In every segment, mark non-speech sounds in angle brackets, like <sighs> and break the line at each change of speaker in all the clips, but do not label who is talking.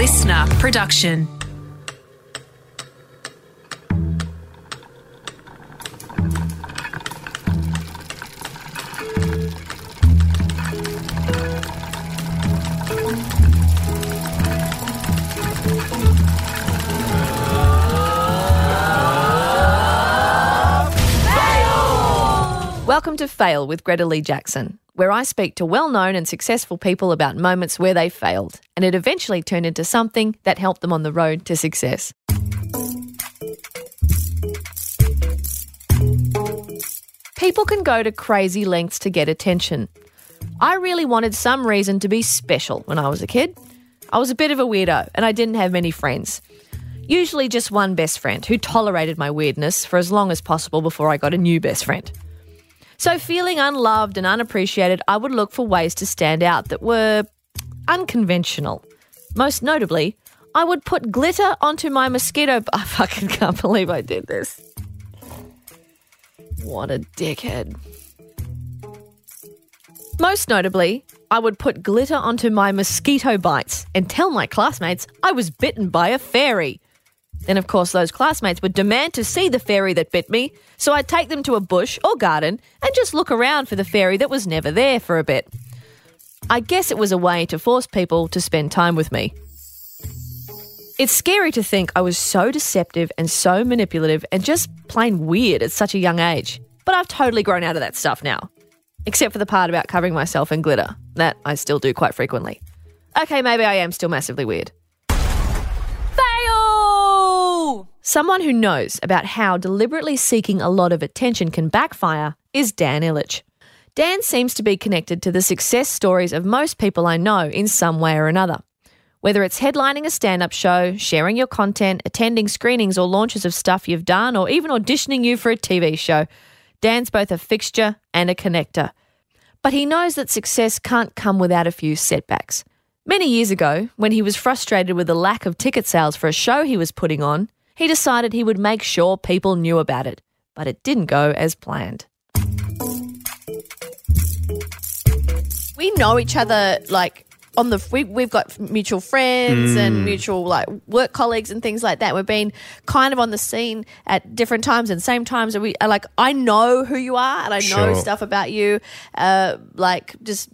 listener production.
Welcome to Fail with Greta Lee Jackson, where I speak to well known and successful people about moments where they failed and it eventually turned into something that helped them on the road to success. People can go to crazy lengths to get attention. I really wanted some reason to be special when I was a kid. I was a bit of a weirdo and I didn't have many friends. Usually just one best friend who tolerated my weirdness for as long as possible before I got a new best friend. So, feeling unloved and unappreciated, I would look for ways to stand out that were unconventional. Most notably, I would put glitter onto my mosquito. <laughs> I fucking can't believe I did this. What a dickhead. Most notably, I would put glitter onto my mosquito bites and tell my classmates I was bitten by a fairy. Then, of course, those classmates would demand to see the fairy that bit me, so I'd take them to a bush or garden and just look around for the fairy that was never there for a bit. I guess it was a way to force people to spend time with me. It's scary to think I was so deceptive and so manipulative and just plain weird at such a young age. But I've totally grown out of that stuff now. Except for the part about covering myself in glitter. That I still do quite frequently. Okay, maybe I am still massively weird. Someone who knows about how deliberately seeking a lot of attention can backfire is Dan Ilic. Dan seems to be connected to the success stories of most people I know in some way or another. Whether it's headlining a stand up show, sharing your content, attending screenings or launches of stuff you've done, or even auditioning you for a TV show, Dan's both a fixture and a connector. But he knows that success can't come without a few setbacks. Many years ago, when he was frustrated with the lack of ticket sales for a show he was putting on, he decided he would make sure people knew about it. But it didn't go as planned. We know each other like on the we, we've got mutual friends and mutual like work colleagues and things like that. We've been kind of on the scene at different times and same times. And we like I know who you are and I know
Sure.
stuff about you, uh, like just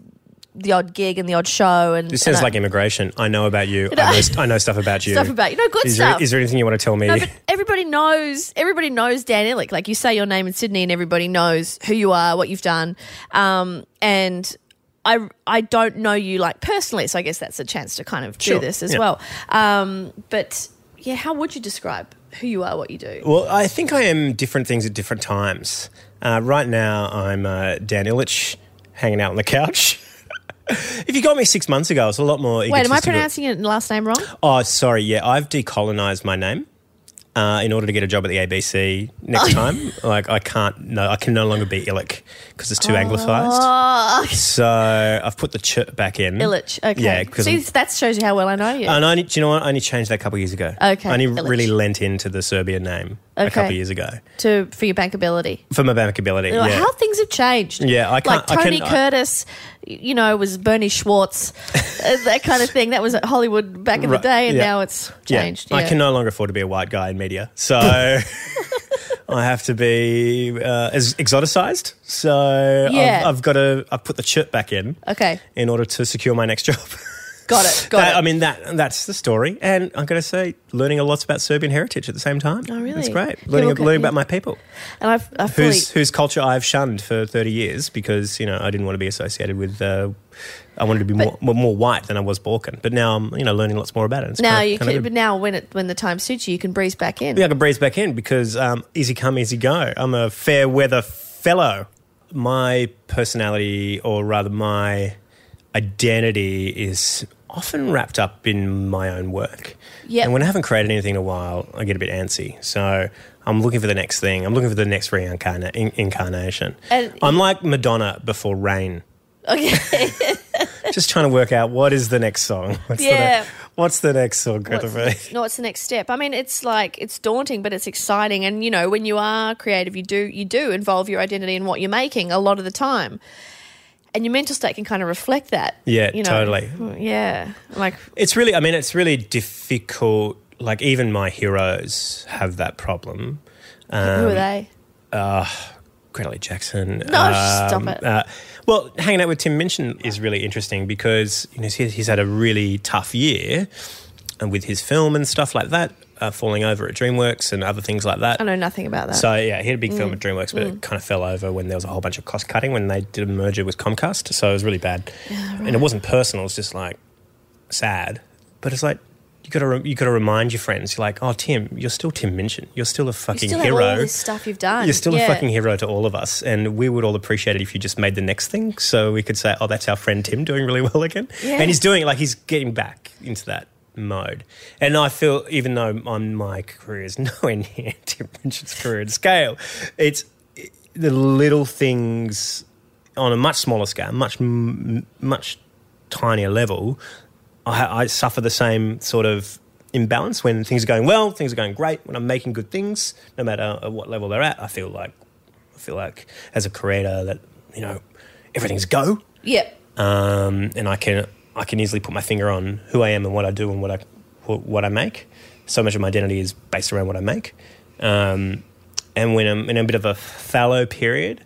the odd gig and the odd show and
This
and
sounds
I-
like immigration. I know about you. <laughs> I know, I know stuff about you.
Stuff about you. No, good
is
stuff.
There, is there anything you want to tell me?
No, but everybody knows. Everybody knows Dan Ilic. Like you say your name in Sydney, and everybody knows who you are, what you've done. Um, and I, I don't know you like personally, so I guess that's a chance to kind of do
Sure,
this as
yeah.
well. Um, but yeah, how would you describe who you are, what you do?
Well, I think I am different things at different times. Uh, right now, I'm uh, Dan Ilic, hanging out on the couch. <laughs> if you got me six months ago, it's a lot more.
Wait, am I pronouncing it last name wrong?
Oh, sorry. Yeah, I've decolonized my name uh, in order to get a job at the ABC next <laughs> time. Like, I can't. No, I can no longer be Illich because it's too anglicized.
Oh,
So I've put the ch back in.
Illich. Okay.
Yeah, because
See, that shows you how well I know you.
And I only, do you know what? I only changed that a couple of years ago.
Okay,
I only
Illich.
really lent into the Serbian name a couple of years ago
to for your bankability.
for my bankability.
Like,
Yeah.
How things have changed.
Yeah, I can't-
Like
I
Tony
can- I-
Curtis, you know, was Bernie Schwartz, <laughs> uh, that kind of thing. That was at Hollywood back in the day, and
yeah.
now it's
Yeah.
changed.
I can no longer afford to be a white guy in media. So <laughs> I have to be uh, as exoticized. So
Yeah.
I've, I've got to, I've put the chip back in
Okay,
in order to secure my next job. <laughs>
got it. Got
That-
it.
I mean, that that's the story. And I'm going to say, learning a lot about Serbian heritage at the same time.
Oh, really?
That's great.
Yeah,
Learning,
okay,
learning about my people.
and I've, I fully.
whose whose culture I've shunned for thirty years because you know I didn't want to be associated with. Uh, I wanted to be more, more more white than I was Balkan, but now I'm you know learning lots more about it. It's
now
kinda-
you
kinda
can, but now when it when the time suits you, you can breeze back in.
yeah, I can breeze back in because um, easy come, easy go. I'm a fair weather fellow. My personality, or rather my identity, is often wrapped up in my own work.
Yep.
And when I haven't created anything in a while, I get a bit antsy. So I'm looking for the next thing. I'm looking for the next reincarna- in- I'm like Madonna before rain.
Okay. <laughs>
Just trying to work out what is the next song. <laughs> What's the
Yeah.
ne- what's the next song, Greta
What's,
V?
no, what's the next step? I mean, it's like it's daunting, but it's exciting. And you know, when you are creative, you do you do involve your identity in what you're making a lot of the time. And your mental state can kind of reflect that.
Yeah,
you know?
totally.
Yeah, like
It's really, I mean, it's really difficult. Like, even my heroes have that problem. Um,
who are they?
Greta Lee Jackson.
No, stop it.
Uh, well, hanging out with Tim Minchin is really interesting because you know he's, he's had a really tough year, and with his film and stuff like that, uh, falling over at DreamWorks and other things like that.
I know nothing about that.
So yeah, he had a big
Mm.
film at DreamWorks, but it kind of fell over when there was a whole bunch of cost cutting when they did a merger with Comcast. So it was really bad, and it wasn't personal. It was just like sad. But it's like you got to re- you got to remind your friends. You're like, oh Tim, you're still Tim Minchin. You're still a
you
fucking
still
hero.
all this stuff you've done.
You're still
Yeah.
a fucking hero to all of us, and we would all appreciate it if you just made the next thing, so we could say, "Oh, that's our friend Tim doing really <laughs> well again."
Yeah.
And he's doing it like he's getting back into that mode. And I feel, even though on my career is <laughs> nowhere near <laughs> Tim Minchin's career and scale, it's the little things on a much smaller scale, much m- much tinier level. I, I suffer the same sort of imbalance when things are going well, things are going great. When I'm making good things, no matter at what level they're at, I feel like I feel like as a creator that you know everything's go,
Yep.
um, and I can I can easily put my finger on who I am and what I do and what I what I make. So much of my identity is based around what I make. Um, and when I'm in a bit of a fallow period,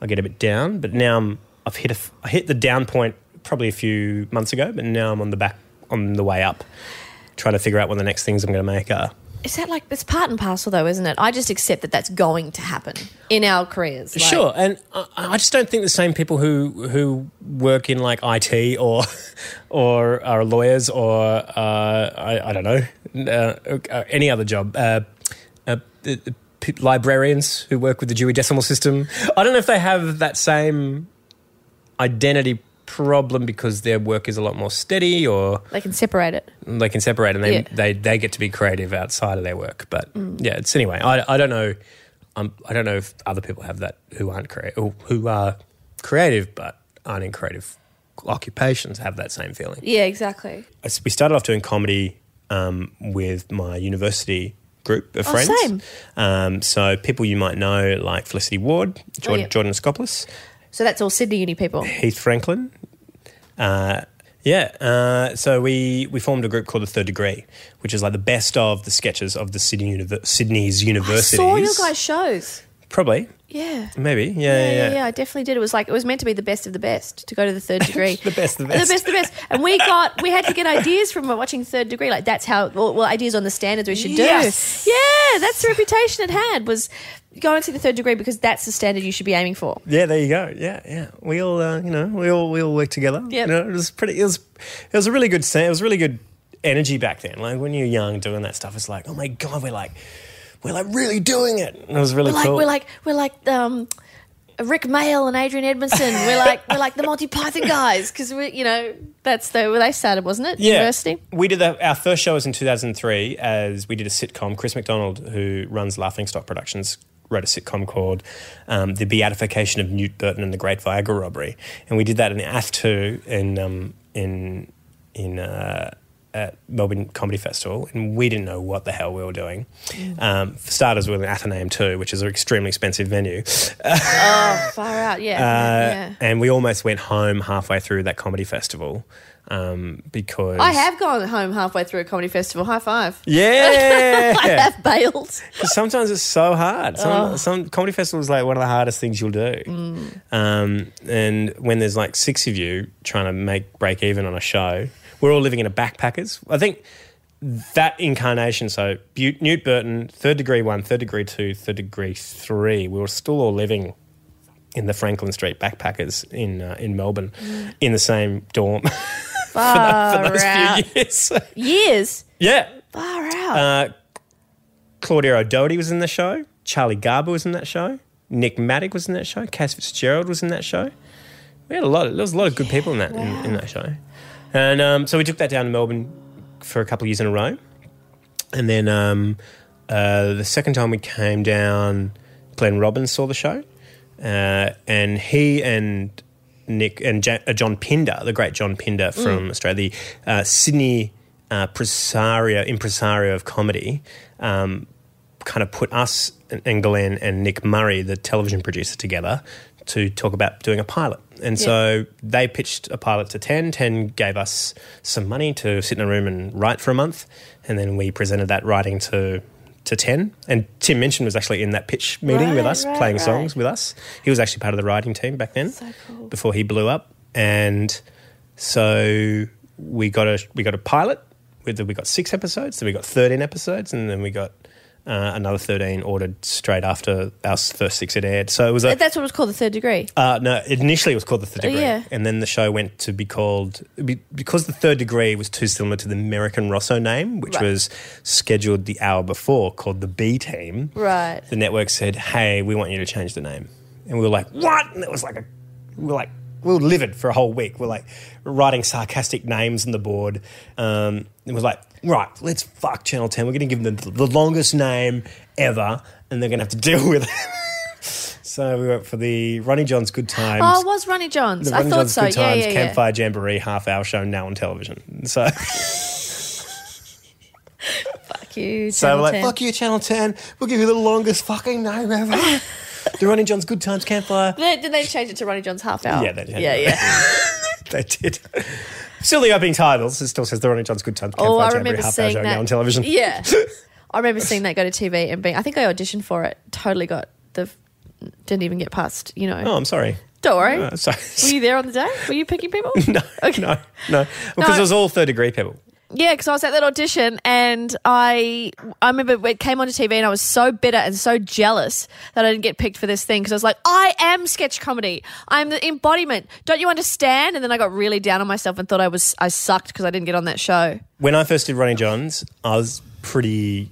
I get a bit down. But now I'm, I've hit a, I hit the down point probably a few months ago, but now I'm on the back on the way up, trying to figure out what the next things I'm going to make are.
Is that like it's part and parcel though, isn't it? I just accept that that's going to happen in our careers. Like,
Sure, and I, I just don't think the same people who who work in like IT or <laughs> or are lawyers or uh, I, I don't know uh, uh, any other job. Uh, uh, librarians who work with the Dewey Decimal System. I don't know if they have that same identity problem because their work is a lot more steady or
They can separate it.
they can separate and they,
Yeah.
they, they get to be creative outside of their work. But yeah, it's anyway. I, I don't know. Um, I don't know if other people have that who aren't creative, who are creative but aren't in creative occupations have that same feeling.
Yeah, exactly.
We started off doing comedy um, with my university group of
Oh,
friends.
same.
Um, so people you might know like Felicity Ward, Jordan,
yeah.
Jordan
So that's all Sydney Uni people.
Heath Franklin. Uh, yeah, uh, so we, we formed a group called the Third Degree, which is like the best of the sketches of the Sydney Univer- Sydney's
I
universities.
saw your guys' shows.
Probably,
Yeah.
maybe, yeah,
Yeah,
yeah.
yeah, yeah, I definitely did. It was like it was meant to be the best of the best to go to the third <laughs> degree.
The best of the best.
The best. the best. And we got we had to get ideas from watching third degree. Like that's how well, well ideas on the standards we should
Yes.
do. Yeah, that's the reputation it had was go and see the third degree because that's the standard you should be aiming for.
Yeah, there you go. Yeah, yeah. We all, uh, you know, we all we all work together.
Yeah,
You know, it was pretty. It was it was a really good. It was really good energy back then. Like when you're young doing that stuff, it's like, oh my god, we're like we're like really doing it. And it was really
We're like
cool.
we're like we're like um Rik Mayall and Adrian Edmondson. We're like we're like the <laughs> Monty Python guys because we you know that's the where they started, wasn't it?
yeah.
University.
We did the, our first show was in 2003 as we did a sitcom. Chris McDonald, who runs Laughing Stock Productions, wrote a sitcom called um, "The Beatification of Newt Burton and the Great Viagra Robbery," and we did that in AF2 in um, in in. Uh, at Melbourne Comedy Festival, and we didn't know what the hell we were doing. Um, for starters, we were in Athenaeum too, which is an extremely expensive venue.
Oh, <laughs> far out. Yeah.
Uh,
yeah.
And we almost went home halfway through that comedy festival um, because
I have gone home halfway through a comedy festival. High five.
Yeah, <laughs> I
have bailed.
sometimes it's so hard. Some,
Oh.
some comedy festival is like one of the hardest things you'll do.
Mm.
Um, and when there's like six of you trying to make break even on a show, we're all living in a backpackers. I think that incarnation. So Bu- Newt Burton, third degree one, third degree two, third degree three. We were still all living in the Franklin Street backpackers in uh, in Melbourne, in the same dorm <laughs> for,
Far
for those
out.
few years. <laughs>
Years.
yeah.
Far out.
Uh, Claudia O'Doherty was in the show. Charlie Garber was in that show. Nick Maddock was in that show. Cass Fitzgerald was in that show. We had a lot. Of, there was a lot of good people in that in, in that show. And um, so we took that down to Melbourne for a couple of years in a row. And then um, uh, the second time we came down, Glenn Robbins saw the show, uh, and he and Nick and uh, John Pinder, the great John Pinder from Australia, the uh, Sydney uh, presario, impresario of comedy, um, kind of put us and- Glenn and Nick Murray, the television producer, together to talk about doing a pilot. And so they pitched a pilot to 10. 10 gave us some money to sit in a room and write for a month. And then we presented that writing to to 10. And Tim Minchin was actually in that pitch meeting with us,
right,
playing
right.
songs with us. He was actually part of the writing team back then
So cool.
before he blew up. And so we got a we got a pilot. With the, we got six episodes, then we got thirteen episodes, and then we got uh, another thirteen ordered straight after our first six had aired. So it was a
That's what it was called, the third degree.
uh, no. Initially, it was called the third
Uh,
degree,
yeah.
and then the show went to be called be- because the third degree was too similar to the American Rosso name, which
Right.
was scheduled the hour before, called the B Team.
Right.
The network said, "Hey, we want you to change the name," and we were like, "What?" And it was like a, we were like, we were livid for a whole week. We're like writing sarcastic names on the board. Um, it was like, right, let's fuck Channel Ten. We're going to give them the, the longest name ever, and they're going to have to deal with it. <laughs> so we went for the Ronnie Johns Good Times.
Oh, it was Ronnie Johns.
the
I
Ronnie
thought
John's
so.
Good
Yeah,
Times
yeah, yeah.
Campfire Jamboree half hour show now on television. So, <laughs>
Fuck you. Channel so
we're like,
10.
fuck you, Channel 10. We'll give you the longest fucking name ever. <laughs> the Ronnie Johns Good Times Campfire.
Did did they change it to Ronnie Johns half hour?
Yeah, they did.
Yeah, yeah.
they did. Still the opening titles. It still says the Ronnie Johns Good Times Campfire
Oh, I remember
half hour
seeing
show
that
now on television.
Yeah, <laughs> I remember seeing that go to TV and being. I think I auditioned for it. Totally got the. Didn't even get past. You know.
Oh, I'm sorry.
Don't worry.
Uh, sorry.
Were you there on the day? Were you picking people? <laughs>
no,
Okay.
no, no. Because
No.
it was all third degree people.
Yeah, because I was at that audition and I I remember it came onto TV and I was so bitter and so jealous that I didn't get picked for this thing because I was like, I am sketch comedy. I'm the embodiment. Don't you understand? And then I got really down on myself and thought I was I sucked because I didn't get on that show.
When I first did Ronnie Johns, I was pretty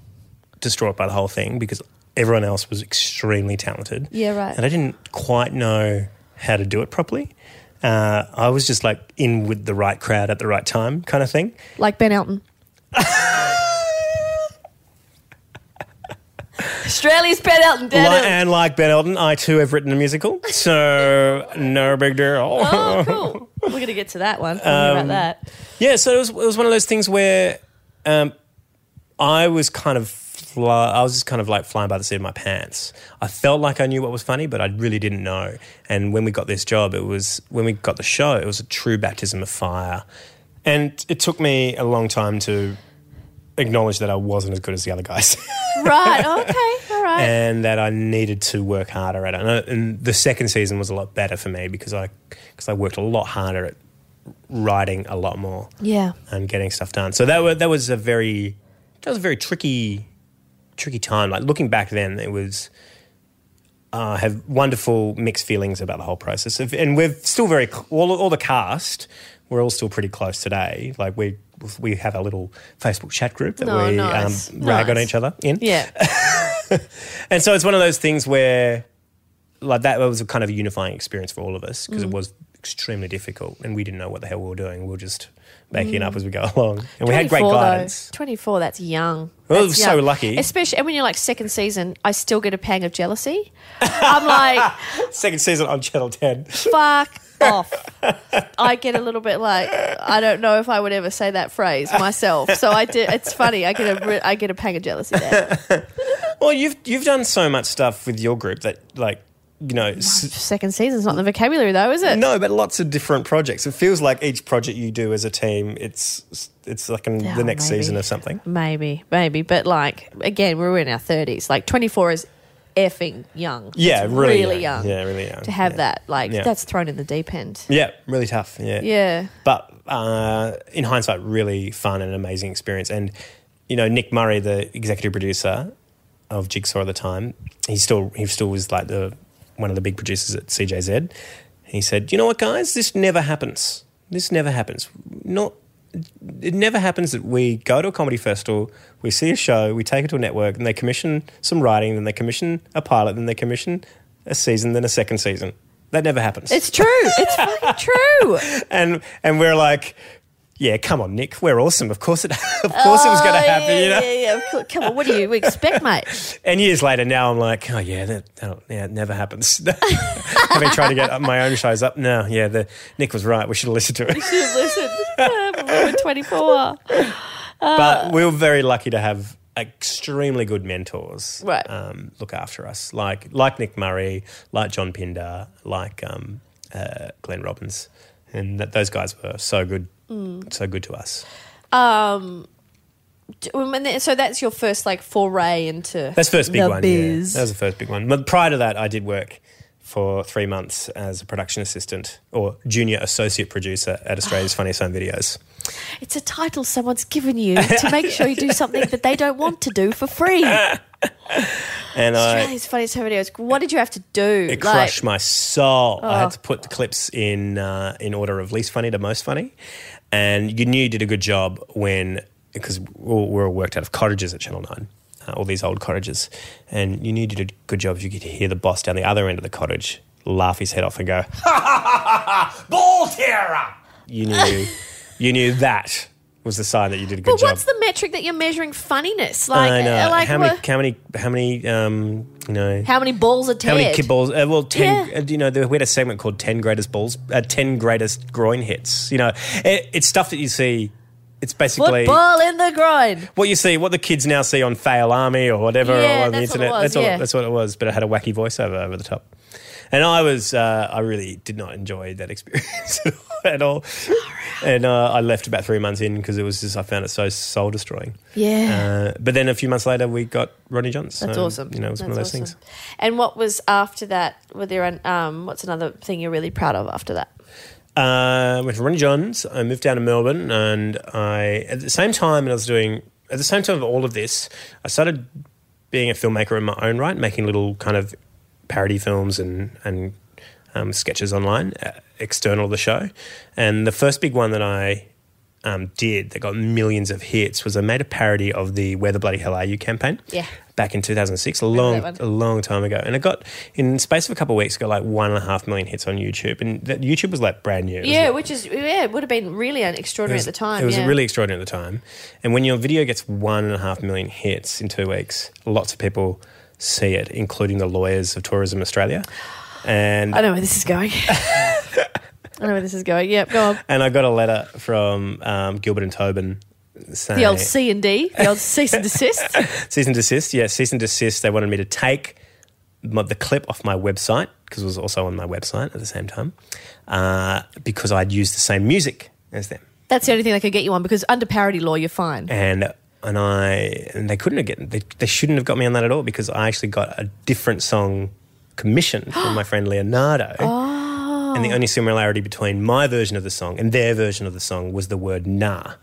distraught by the whole thing because everyone else was extremely talented.
Yeah, right.
And I didn't quite know how to do it properly. Uh, I was just like in with the right crowd at the right time kind of thing.
Like Ben Elton. <laughs> Australia's Ben Elton, Dan
Li- and like Ben Elton, I too have written a musical, so no big deal.
Oh, cool. We're going to get to that one.
Um,
about that.
Yeah, so it was, it was one of those things where um, I was kind of fly, I was just kind of like flying by the seat of my pants. I felt like I knew what was funny, but I really didn't know. And when we got this job, it was when we got the show, it was a true baptism of fire. And it took me a long time to acknowledge that I wasn't as good as the other guys. <laughs>
Right. Okay. All right.
and that I needed to work harder at it. And, uh, and the second season was a lot better for me because I because I worked a lot harder at writing a lot more
yeah.
and getting stuff done. So that was, that was a very that was a very tricky tricky time. Like looking back then, it was. uh, I have wonderful mixed feelings about the whole process, and we're still very all, all the cast. We're all still pretty close today. Like we we have our little Facebook chat group that
No,
we
nice.
um, rag on each other in.
Yeah. <laughs>
And so it's one of those things where, like, that was a kind of a unifying experience for all of us because
Mm.
it was extremely difficult and we didn't know what the hell we were doing. We were just making it up mm. as we go along. And we had great
24 though.
guidance.
24, that's young.
Well,
That's
so
young.
lucky.
Especially and when you're like second season, I still get a pang of jealousy. I'm like, <laughs>
Second season on Channel 10.
fuck off. <laughs> I get a little bit like, I don't know if I would ever say that phrase myself. So I did. It's funny. I get a, I get a pang of jealousy there. <laughs>
Well, you've, you've done so much stuff with your group that, like, you know,
Second season's not in the vocabulary though, is it?
no, but lots of different projects. It feels like each project you do as a team, it's it's like in
Oh,
the next
maybe.
season or something.
Maybe, maybe. But like, again, we're in our 30s. Like, 24 is effing young.
Yeah, really,
really young.
Yeah, really young.
To have
yeah.
that, like,
Yeah.
that's thrown in the deep end.
Yeah, really tough. Yeah.
Yeah.
But uh, in hindsight, really fun and amazing experience. And, you know, Nick Murray, the executive producer of Jigsaw at the time, he still he still was like the one of the big producers at CJZ. He said, "You know what, guys? This never happens. This never happens. Not it never happens that we go to a comedy festival, we see a show, we take it to a network, and they commission some writing, then they commission a pilot, then they commission a season, then a second season. That never happens.
It's true. It's fucking <laughs> true.
and and we're like, yeah, come on, Nick, we're awesome. Of course it, <laughs> of course it was going to
Oh,
happen,
yeah,
you know.
Yeah, yeah. Come on, what do you expect, mate? <laughs>
And years later, now I'm like, oh yeah, that, that yeah, it never happens. <laughs> I've been trying to get my own shows up. No, yeah, the Nick was right. We should have listened to it.
We should have listened. Uh, but we We're 24.
but we were very lucky to have extremely good mentors
Right.
um, look after us, like like Nick Murray, like John Pinder, like um, uh, Glenn Robbins, and that, those guys were so good,
Mm.
so good to us.
Um, when so that's your first like foray into
That's the first big one.
biz.
Yeah, that was the first big one. But prior to that, I did work for three months as a production assistant or junior associate producer at Australia's <sighs> Funniest Home Videos.
It's a title someone's given you to make sure you do <laughs> something that they don't want to do for free. <laughs>
And I,
Australia's funniest home videos. What did you have to do?
it
Like-
crushed my soul. I
Oh.
had to put the clips in uh, in order of least funny to most funny, and you knew you did a good job when because we all worked out of cottages at Channel Nine, uh, all these old cottages, and you knew you did a good job if you could hear the boss down the other end of the cottage laugh his head off and go, "Ha ha ha ha! Ball terror!" You knew, <laughs> you knew that was the sign that you did a good
But
job.
But what's the metric that you're measuring funniness? Like,
I know.
like
how many? How many? How many? Um, you know.
how many balls are
How many kid balls? Uh, well, ten.
Yeah.
Uh, you know, the- we had a segment called 10 Greatest Balls, uh, 10 Greatest Groin Hits. You know, it, it's stuff that you see. It's basically
Football in the groin.
what you see, what the kids now see on Fail Army or whatever
Yeah,
or on the
that's
internet.
was,
that's, all,
yeah.
that's what it was, but it had a wacky voiceover over the top. And I was, uh, I really did not enjoy that experience <laughs> at all. And uh, I left about three months in because it was just, I found it so soul destroying.
Yeah.
Uh, but then a few months later, we got Ronnie Johns.
That's
So,
awesome.
You know, it was one of those
awesome.
things.
And what was after that? Were there an, um, what's another thing you're really proud of after that?
Uh, went to Ronnie Johns. I moved down to Melbourne, and I at the same time, and I was doing at the same time of all of this, I started being a filmmaker in my own right, making little kind of parody films and and um, sketches online, uh, external to the show. And the first big one that I um, did that got millions of hits was I made a parody of the "Where the Bloody Hell Are You" campaign.
Yeah.
Back in 2006, a long, a long time ago, and it got in the space of a couple of weeks, got like one and a half million hits on YouTube, and that YouTube was like brand new.
Yeah, which is yeah, it would have been really extraordinary
was-
at the time.
It was
yeah.
really extraordinary at the time. And when your video gets one and a half million hits in two weeks, lots of people see it, including the lawyers of Tourism Australia. And
I don't know where this is going. <laughs> I know where this is going. Yep, go on.
and I got a letter from um, Gilbert and Tobin saying
The old C and D, the old cease and desist. <laughs>
cease and desist. Yeah, cease and desist. They wanted me to take my, the clip off my website because it was also on my website at the same time uh, because I'd used the same music as them.
That's the only thing they could get you on because under parody law, you're fine.
and and I and they couldn't have get they, they shouldn't have got me on that at all because I actually got a different song commissioned from my <gasps> friend Leonardo.
Oh.
And the oh. only similarity between my version of the song and their version of the song was the word nah.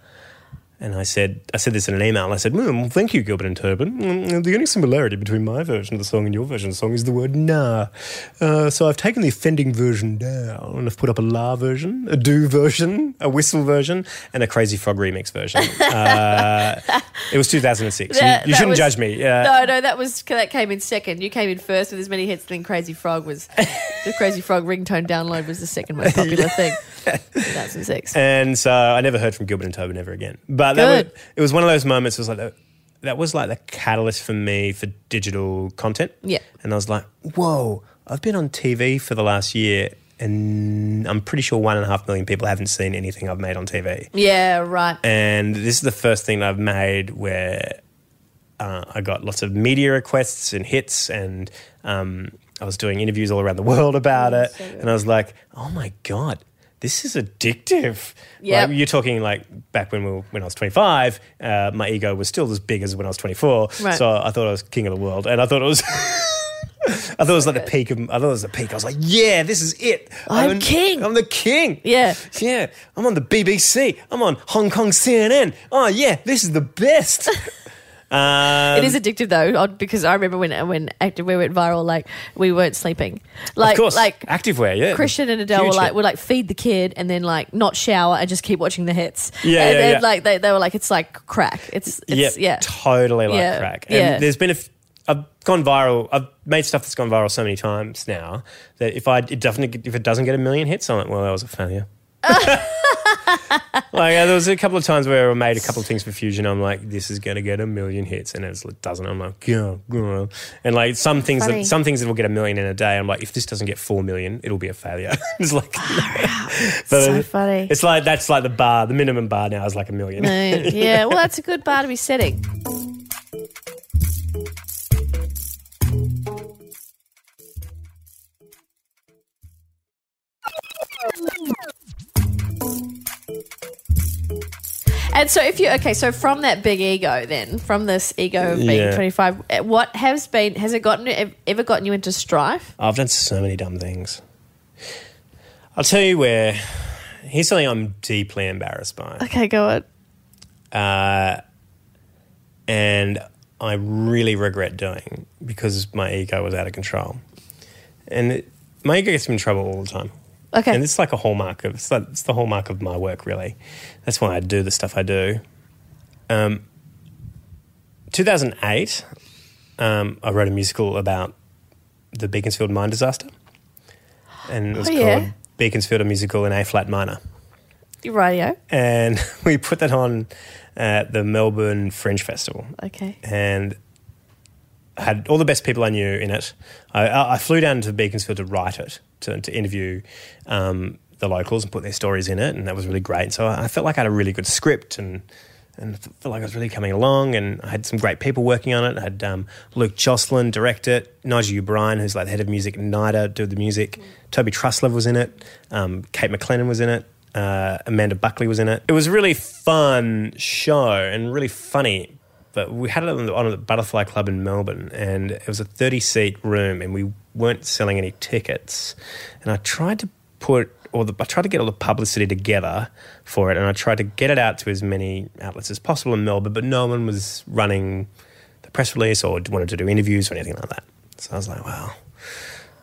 And I said, I said this in an email. I said, mm, well, "Thank you, Gilbert and Tobin. Mm, The only similarity between my version of the song and your version of the song is the word nah. Uh, so I've taken the offending version down and I've put up a la version, a do version, a whistle version, and a Crazy Frog remix version. <laughs> Uh, it was 2006. You-
That-
you,
that
shouldn't
was-
judge me. Uh,
No, no, that was that came in second. You came in first with as many hits. Then Crazy Frog was <laughs> the Crazy Frog ringtone download was the second most popular <laughs> thing. 2006.
And so I never heard from Gilbert and Tobin ever again. But that was, it was one of those moments. It was like that, that was like the catalyst for me for digital content.
Yeah.
And I was like, whoa! I've been on TV for the last year, and I'm pretty sure one and a half million people haven't seen anything I've made on TV.
Yeah, right.
And this is the first thing I've made where uh, I got lots of media requests and hits, and um, I was doing interviews all around the world about it.
so
and I was like, oh my God, this is addictive.
Yep.
Like, you're talking like back when, we were, when I was 25, uh, my ego was still as big as when I was 24.
Right.
So I thought I was king of the world. And I thought it was. <laughs> I thought it was like the peak of. I thought it was the peak. I was like, "Yeah, this is it.
I'm
an-
king."
I'm the king."
Yeah.
Yeah, I'm on the BBC. I'm on Hong Kong CNN. Oh yeah, this is the best. <laughs> um,
It is addictive though, odd- because I remember when when Activewear went viral, like we weren't sleeping. Like,
of course,
like
activewear. Yeah,
Christian and Adele were like,
hit.
would like feed the kid and then like not shower and just keep watching the hits.
Yeah,
and
yeah,
then,
yeah.
like they, they were like, it's like crack. It's, it's yeah,
totally like
Yeah,
crack. And
yeah.
there's been a. F- I've gone viral. I've made stuff that's gone viral so many times now that if I it doesn't if it doesn't get a million hits, I'm like, well, that was a failure. <laughs> <laughs> like uh, there was a couple of times where I made a couple of things for Fusion. I'm like, this is going to get a million hits, and it doesn't. I'm like, yeah, yeah. and like some things that some things that will get a million in a day. I'm like, if this doesn't get four million, it'll be a failure. <laughs> it's like, <laughs>
so funny.
It's like that's like the bar. The minimum bar now is like a million.
No, yeah, well, that's a good bar to be setting. And so, if you okay, so from that big ego, then from this ego of being
Yeah.
25, eh, what has been has it gotten ever gotten you into strife?
I've done so many dumb things. I'll tell you where. Here's something I'm deeply embarrassed by.
Okay, go on.
uh, and I really regret doing because my ego was out of control. And it, my ego gets me in trouble all the time.
Okay.
And it's like a hallmark of it's, like, it's the hallmark of my work, really. That's why I do the stuff I do. Um, 2008, um, I wrote a musical about the Beaconsfield mine disaster, and it was
Oh, yeah.
called Beaconsfield a musical in A flat minor
Radio.
and <laughs> we put that on at the Melbourne Fringe Festival,
Okay.
and had all the best people I knew in it. I, I I flew down to Beaconsfield to write it, to, to interview um, the locals and put their stories in it, and that was really great. So I felt like I had a really good script and. And felt like I was really coming along, and I had some great people working on it. I had um, Luke Jocelyn direct it, Nigel O'Brien, who's like the head of music NIDA, do the music. Toby Truslove was in it, um, Kate McLennan was in it, uh, Amanda Buckley was in it. It was a really fun show and really funny. But we had it on the, on the Butterfly Club in Melbourne, and it was a 30 seat room, and we weren't selling any tickets. And I tried to put all the I tried to get all the publicity together for it, and I tried to get it out to as many outlets as possible in Melbourne, but no one was running the press release or wanted to do interviews or anything like that. So I was like, wow,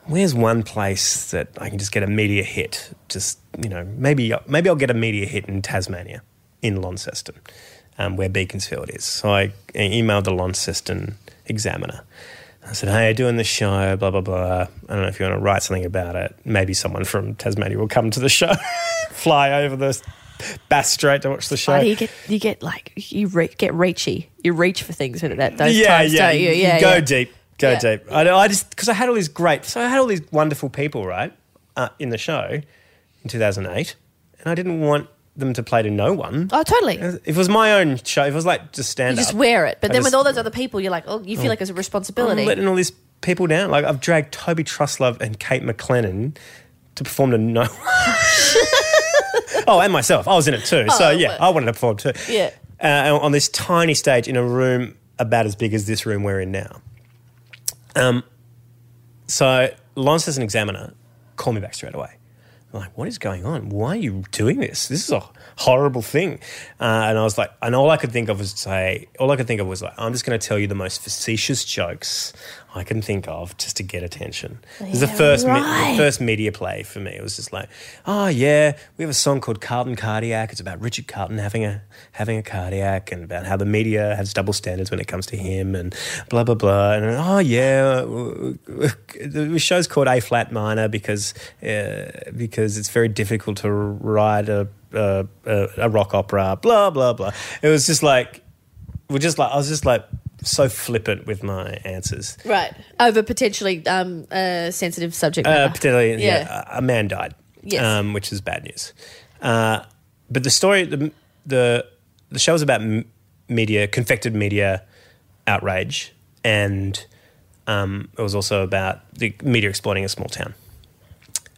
where's one place that I can just get a media hit? Just you know, maybe maybe I'll get a media hit in Tasmania, in Launceston, um, where Beaconsfield is. So I emailed the Launceston Examiner. I said, "Hey, doing the show, blah blah blah. I don't know if you want to write something about it. Maybe someone from Tasmania will come to the show, <laughs> fly over the Bass Strait to watch the show."
You get you get like you re- get reachy? You reach for things at that those
yeah,
times,
yeah,
don't you? Yeah, yeah.
go
yeah.
deep, go
Yeah.
deep. I, I just because I had all these great, so I had all these wonderful people right uh, in the show in 2008, and I didn't want them to play to no one.
Oh, totally.
If it was my own show, if it was like just stand
You
stand
just wear it, but
I
then
just-
with all those other people, you're like, oh, you feel like it's a responsibility.
I'm letting all these people down. Like I've dragged Toby Truslove and Kate McLennan to perform to no. One. <laughs> oh, and myself, I was in it too. so
Oh,
yeah,
but-
I wanted to perform too.
Yeah.
uh, on this tiny stage in a room about as big as this room we're in now. Um, so Launceston Examiner called me back straight away. Like, what is going on? Why are you doing this? This is a horrible thing. Uh, and I was like, and all I could think of was say, all I could think of was like, I'm just going to tell you the most facetious jokes I can think of just to get attention. it was the
Yeah,
first, me- the first media play for me. It was just like, oh yeah, we have a song called Carlton Cardiac. It's about Richard Carlton having a having a cardiac and about how the media has double standards when it comes to him and blah blah blah. And oh yeah, the show's called A Flat Minor because uh, because it's very difficult to write a, a a a rock opera. Blah blah blah. It was just like we're just like I was just like so flippant with my answers.
right. Over potentially um, uh, sensitive subject
Uh,
matter.
particularly, yeah.
Yeah.
a man died,
Yes.
um, which is bad news. Uh, but the story, the the the show was about m- media, confected media outrage, and um, it was also about the media exploiting a small town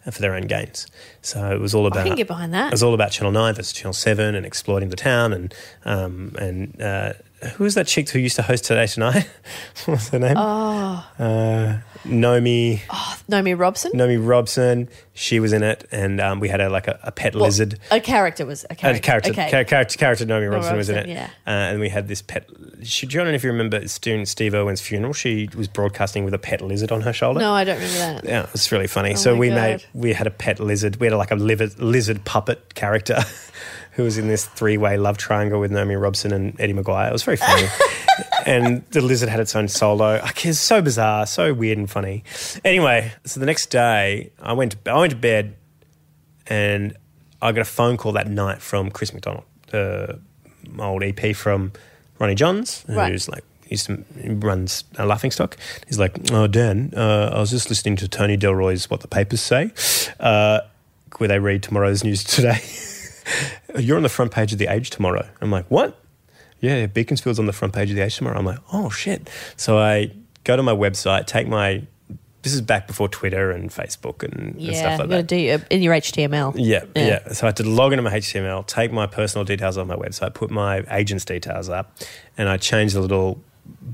uh, for their own gains. So it was all about.
I can get behind that.
It was all about Channel Nine versus Channel Seven and exploiting the town and um, and uh, who was that chick who used to host Today Tonight? <laughs> what was her name?
Oh,
Uh, Naomi.
Naomi Robson.
Naomi Robson, she was in it, and um, we had a like a, a pet
Well,
lizard.
A character was a
A
character.
character,
Okay.
char- character, character Naomi Robson was in it,
yeah.
uh, and we had this pet. She, do you know if you remember during Steve Irwin's funeral? She was broadcasting with a pet lizard on her shoulder.
No, I don't remember that.
Yeah, it was really funny. so
Oh my
we
God.
made we had a pet lizard. We had like a lizard, lizard puppet character <laughs> who was in this three way love triangle with Naomi Robson and Eddie McGuire. It was very funny. <laughs> and the lizard had its own solo. It's so bizarre, so weird and funny. Anyway, so the next day I went to, I went to bed and I got a phone call that night from Chris McDonald, uh, my old EP from Ronnie Johns,
Right.
who's like used to runs a laughing stock. He's like, "Oh, Dan, uh, I was just listening to Tony Delroy's What the Papers Say, uh, where they read tomorrow's news today. <laughs> You're on the front page of the Age tomorrow." I'm like, "What?" Yeah, Beaconsfield's on the front page of the Age tomorrow. I'm like, "Oh shit!" So I go to my website, take my this is back before Twitter and Facebook and, and stuff like that.
do in your HTML.
Yeah,
Yeah.
yeah, So I had to log into my HTML, take my personal details on my website, put my agent's details up, and I changed the little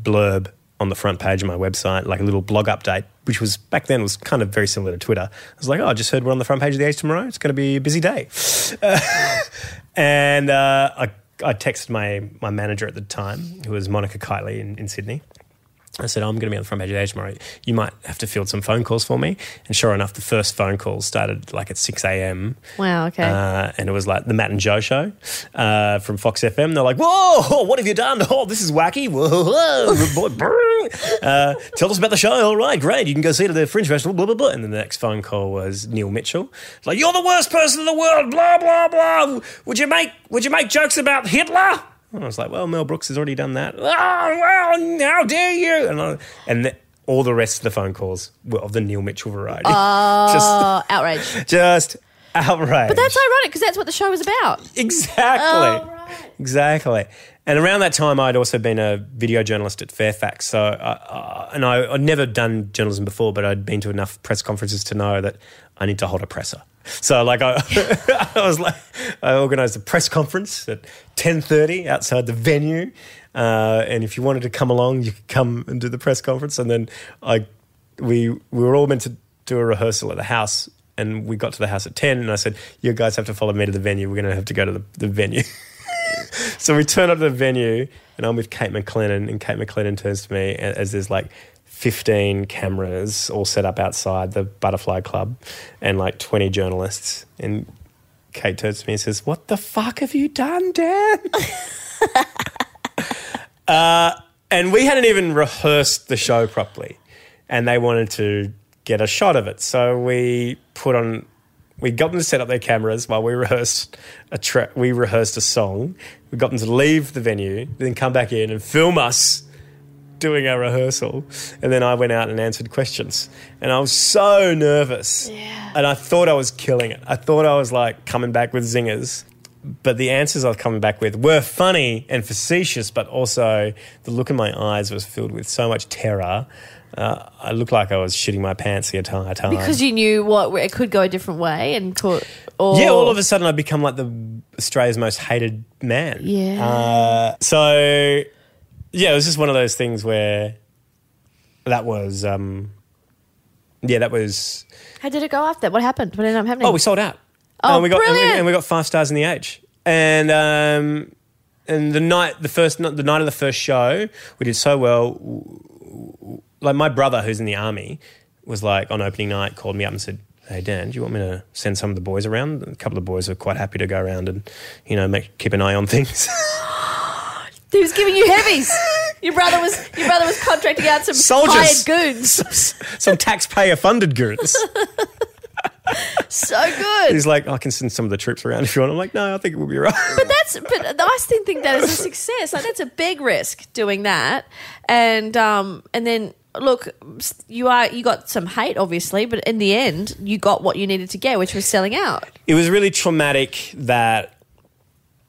blurb on the front page of my website, like a little blog update, which was back then was kind of very similar to Twitter. I was like, oh, I just heard we're on the front page of the Age tomorrow. It's going to be a busy day. <laughs> and uh, I, I texted my, my manager at the time, who was Monica Kitely in, in Sydney. I said, oh, I'm going to be on the front page of the Age tomorrow. You might have to field some phone calls for me. And sure enough, the first phone call started like at 6 a.m.
Wow. Okay.
Uh, and it was like the Matt and Joe show uh, from Fox FM. They're like, "Whoa, what have you done? Oh, this is wacky. Whoa, whoa, uh, tell us about the show. All right, great. You can go see it at the Fringe Festival. Blah blah blah." And then the next phone call was Neil Mitchell. Like, "You're the worst person in the world." Blah blah blah. Would you make Would you make jokes about Hitler? And I was like, "Well, Mel Brooks has already done that." Oh, well, how dare you? And I, and the, all the rest of the phone calls were of the Neil Mitchell variety. <laughs>
oh, outrage.
just, just outrage.
But that's ironic because that's what the show was about.
Exactly.
Oh, right.
Exactly. And around that time, I'd also been a video journalist at Fairfax. So, uh, uh, and I, I'd never done journalism before, but I'd been to enough press conferences to know that I need to hold a presser. So, like, I, <laughs> I was like, I organised a press conference at ten thirty outside the venue, uh, and if you wanted to come along, you could come and do the press conference. And then I, we, we were all meant to do a rehearsal at the house. And we got to the house at 10, and I said, You guys have to follow me to the venue. We're going to have to go to the, the venue. <laughs> So we turn up to the venue, and I'm with Kate McLennan, and Kate McLennan turns to me as there's like 15 cameras all set up outside the Butterfly Club, and like 20 journalists. And Kate turns to me and says, "What the fuck have you done, Dan?" <laughs> uh, and we hadn't even rehearsed the show properly, and they wanted to get a shot of it, so we put on we got them to set up their cameras while we rehearsed a tra- we rehearsed a song. We got them to leave the venue, then come back in and film us doing our rehearsal. And then I went out and answered questions. And I was so nervous.
Yeah.
And I thought I was killing it. I thought I was like coming back with zingers. But the answers I was coming back with were funny and facetious, but also the look in my eyes was filled with so much terror. Uh, I looked like I was shitting my pants the entire time.
Because you knew what it could go a different way and could. Or,
Yeah, all of a sudden I become like the Australia's most hated man.
Yeah.
Uh, so yeah, it was just one of those things where that was um, yeah, that was
How did it go after? What happened? What ended up happening?
oh, we sold out.
Oh,
and we got and we, and we got five stars in the age. And um, and the night the first the night of the first show, we did so well. Like my brother, who's in the army, was like on opening night, called me up and said, "Hey Dan, do you want me to send some of the boys around?" A couple of boys are quite happy to go around and you know make keep an eye on things. <laughs>
he was giving you heavies. your brother was your brother was contracting out some
Soldiers.
hired goons. <laughs>
some taxpayer funded goons.
So good.
He's like, I can send some of the troops around if you want. I'm like, no, I think it will be right.
But that's but I still think that is a success. Like that's a big risk doing that, and um and then look, you are you got some hate obviously, but in the end you got what you needed to get, which was selling out.
it was really traumatic that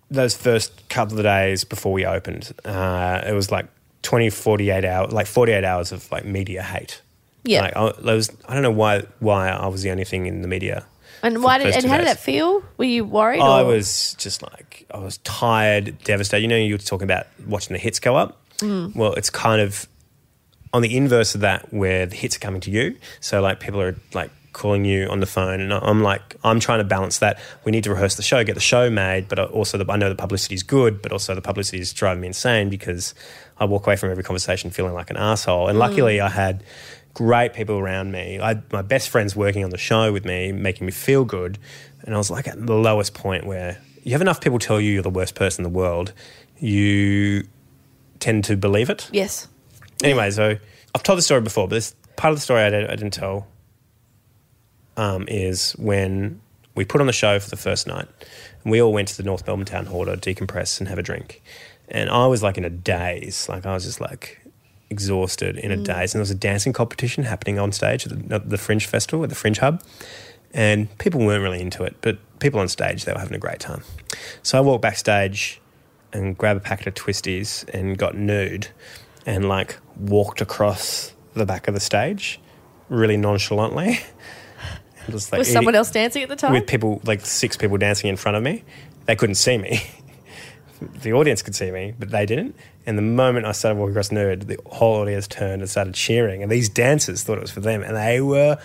those first couple of days before we opened, uh, it was like 20, 48 hours, like 48 hours of like media hate.
Yeah.
Like, I, was, I don't know why, why I was the only thing in the media.
And why did and how did that feel? Were you worried?
I
or-
was just like, I was tired, devastated. You know, you were talking about watching the hits go up.
Mm.
Well, it's kind of on the inverse of that, where the hits are coming to you. So, like, people are like calling you on the phone, and I'm like, I'm trying to balance that. We need to rehearse the show, get the show made, but also the, I know the publicity is good, but also the publicity is driving me insane because I walk away from every conversation feeling like an asshole. And luckily, mm. I had great people around me. I my best friends working on the show with me, making me feel good. And I was like at the lowest point where you have enough people tell you you're the worst person in the world, you tend to believe it.
yes.
Anyway, so I've told the story before, but this part of the story I didn't, I didn't tell um, is when we put on the show for the first night, and we all went to the North Melbourne Town Hall to decompress and have a drink. And I was like in a daze, like I was just like exhausted in a daze. And there was a dancing competition happening on stage at the, at the Fringe Festival, at the Fringe Hub. And people weren't really into it, but people on stage, they were having a great time. So I walked backstage and grabbed a packet of twisties and got nude and like walked across the back of the stage really nonchalantly. <laughs> Just like
Was someone else dancing at the time?
with people like six people dancing in front of me. They couldn't see me. <laughs> the audience could see me, but they didn't. And the moment I started walking across Nerd, the whole audience turned and started cheering. And these dancers thought it was for them, and they were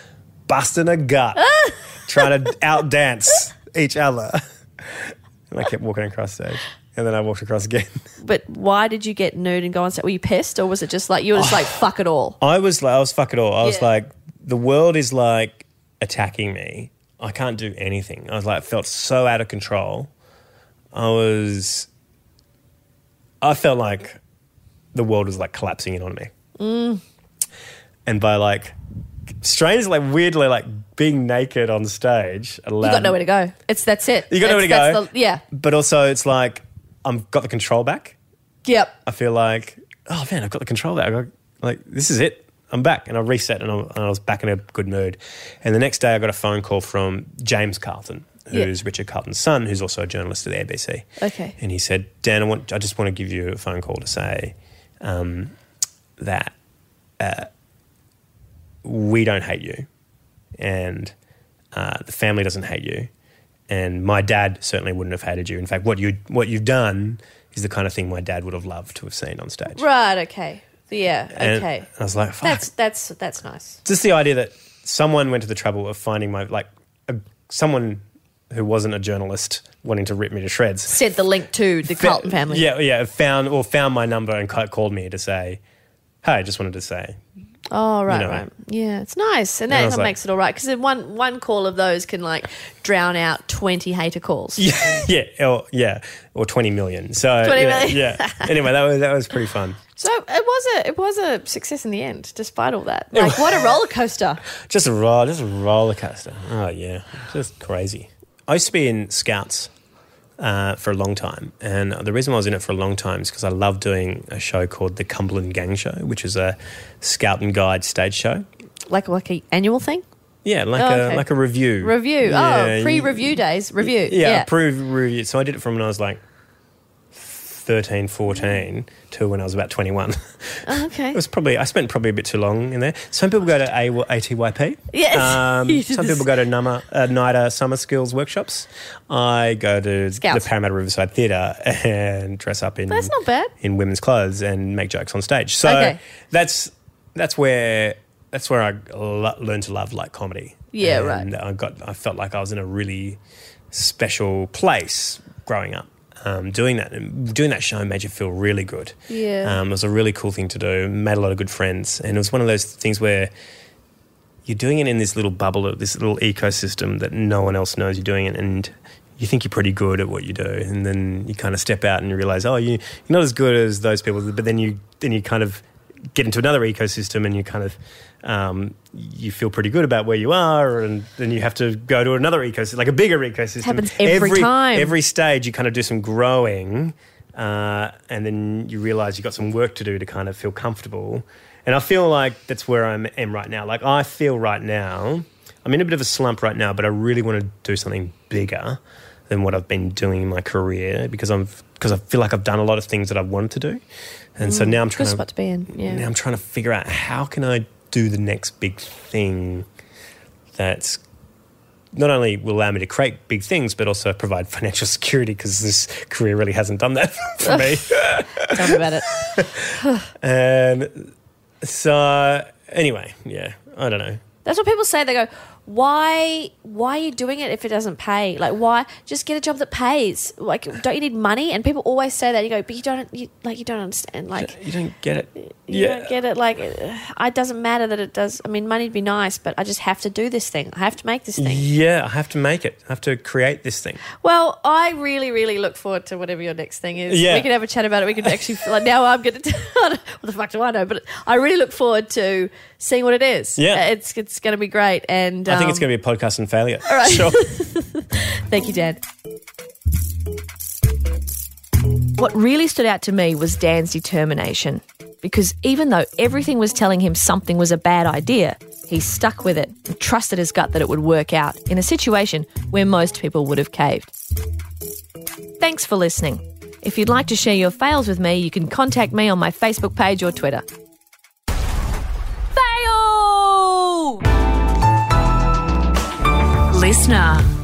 busting a gut, <laughs> trying to out dance each other. And I kept walking across stage, and then I walked across again. <laughs>
but why did you get nude and go on stage? Were you pissed, or was it just like you were just like fuck it all?
I was like, I was fuck it all. I was like, the world is like attacking me. I can't do anything. I was like, felt so out of control. I was, I felt like the world was like collapsing in on me.
Mm.
And by like, strangely, like weirdly, like being naked on stage allowed.
You got nowhere to go. It's that's it.
You got nowhere to go.
the- yeah.
But also, it's like I've got the control back.
Yep.
I feel like, oh man, I've got the control back. Got, like, this is it. I'm back. And I reset and I, and I was back in a good mood. And the next day, I got a phone call from James
Carleton,
who's Richard Carleton's son, who's also a journalist at the ABC.
Okay.
And he said, Dan, I, want, I just want to give you a phone call to say um, that uh, we don't hate you. And uh, the family doesn't hate you. And my dad certainly wouldn't have hated you. In fact, what, you, what you've done is the kind of thing my dad would have loved to have seen on stage.
Right. Okay. Yeah.
And
Okay.
I was like, fuck.
That's that's that's nice.
just the idea that someone went to the trouble of finding my, like, a, someone who wasn't a journalist wanting to rip me to shreds.
Sent the link to the Carleton family.
Yeah, yeah. Found or found my number and called me to say, "Hey, I just wanted to say."
Oh right,
know.
right. Yeah, it's nice, and
And
that
like-
makes it all right because one one call of those can like drown out twenty hater calls. <laughs>
Yeah, yeah, or, yeah, or twenty million. So
20
yeah,
million.
yeah. Anyway, that was that was pretty fun.
So it was a it was a success in the end, despite all that. Like what a roller coaster.
Just a roll, just a roller coaster. Oh yeah, just crazy. I used to be in Scouts uh, for a long time, and the reason I was in it for a long time is because I love doing a show called the Cumberland Gang Show, which is a Scout and Guide stage show.
Like like a annual thing.
Yeah, like
Oh,
a
okay.
like a review.
Review.
Yeah,
oh, pre-review days. Review.
Yeah,
Yeah.
approved review. So I did it from when I was like 13, 14 to when I was about 21. <laughs>
Oh, okay.
it was probably, I spent probably a bit too long in there. Some people go to a- ATYP.
Yes.
Um, <laughs> some people go to NUMA, uh, NIDA summer skills workshops. I go to
Scouts.
the Parramatta Riverside Theatre and dress up in,
That's not bad.
in women's clothes and make jokes on stage. So
Okay.
that's, that's where, that's where I lo- learned to love like comedy.
Yeah,
and
right.
I got, I felt like I was in a really special place growing up. Um, doing that doing that show made you feel really good.
Yeah.
um, it was a really cool thing to do. Made a lot of good friends, and it was one of those things where you're doing it in this little bubble, this little ecosystem that no one else knows you're doing it, and you think you're pretty good at what you do, and then you kind of step out and you realize, oh, you, you're not as good as those people, but then you then you kind of get into another ecosystem, and you kind of um, you feel pretty good about where you are, and then you have to go to another ecosystem, like a bigger ecosystem.
Happens every time.
Every stage, you kind of do some growing, uh, and then you realize you've got some work to do to kind of feel comfortable. And I feel like that's where I am right now. Like I feel right now, I'm in a bit of a slump right now, but I really want to do something bigger than what I've been doing in my career because I'm because I feel like I've done a lot of things that I wanted to do, and so now I'm trying to
spot to be in. Yeah.
now I'm trying to figure out how can I do the next big thing that's not only will allow me to create big things, but also provide <laughs> financial security because this career really hasn't done that <laughs> for me.
Tell me about it. <laughs>
and so, anyway, yeah, I don't know.
That's what people say. They go, "Why? Why are you doing it if it doesn't pay? Like, why just get a job that pays? Like, don't you need money?" And people always say that. You go, "But you don't. You, like, you don't understand. Like,
You don't get it.
you don't get it. Like, uh, it doesn't matter that it does. I mean, money'd be nice, but I just have to do this thing. I have to make this thing."
Yeah, I have to make it. I have to create this thing.
Well, I really, really look forward to whatever your next thing is.
Yeah.
We can have a chat about it. We can actually, <laughs> like, now I'm going <laughs> to, what the fuck do I know? But I really look forward to seeing what it is.
Yeah.
It's, it's going to be great. And
I think it's going to be a podcast and failure.
all right.
Sure. <laughs>
Thank you, Dan. What really stood out to me was Dan's determination. Because even though everything was telling him something was a bad idea, he stuck with it and trusted his gut that it would work out in a situation where most people would have caved. Thanks for listening. If you'd like to share your fails with me, you can contact me on my Facebook page or Twitter. Listener.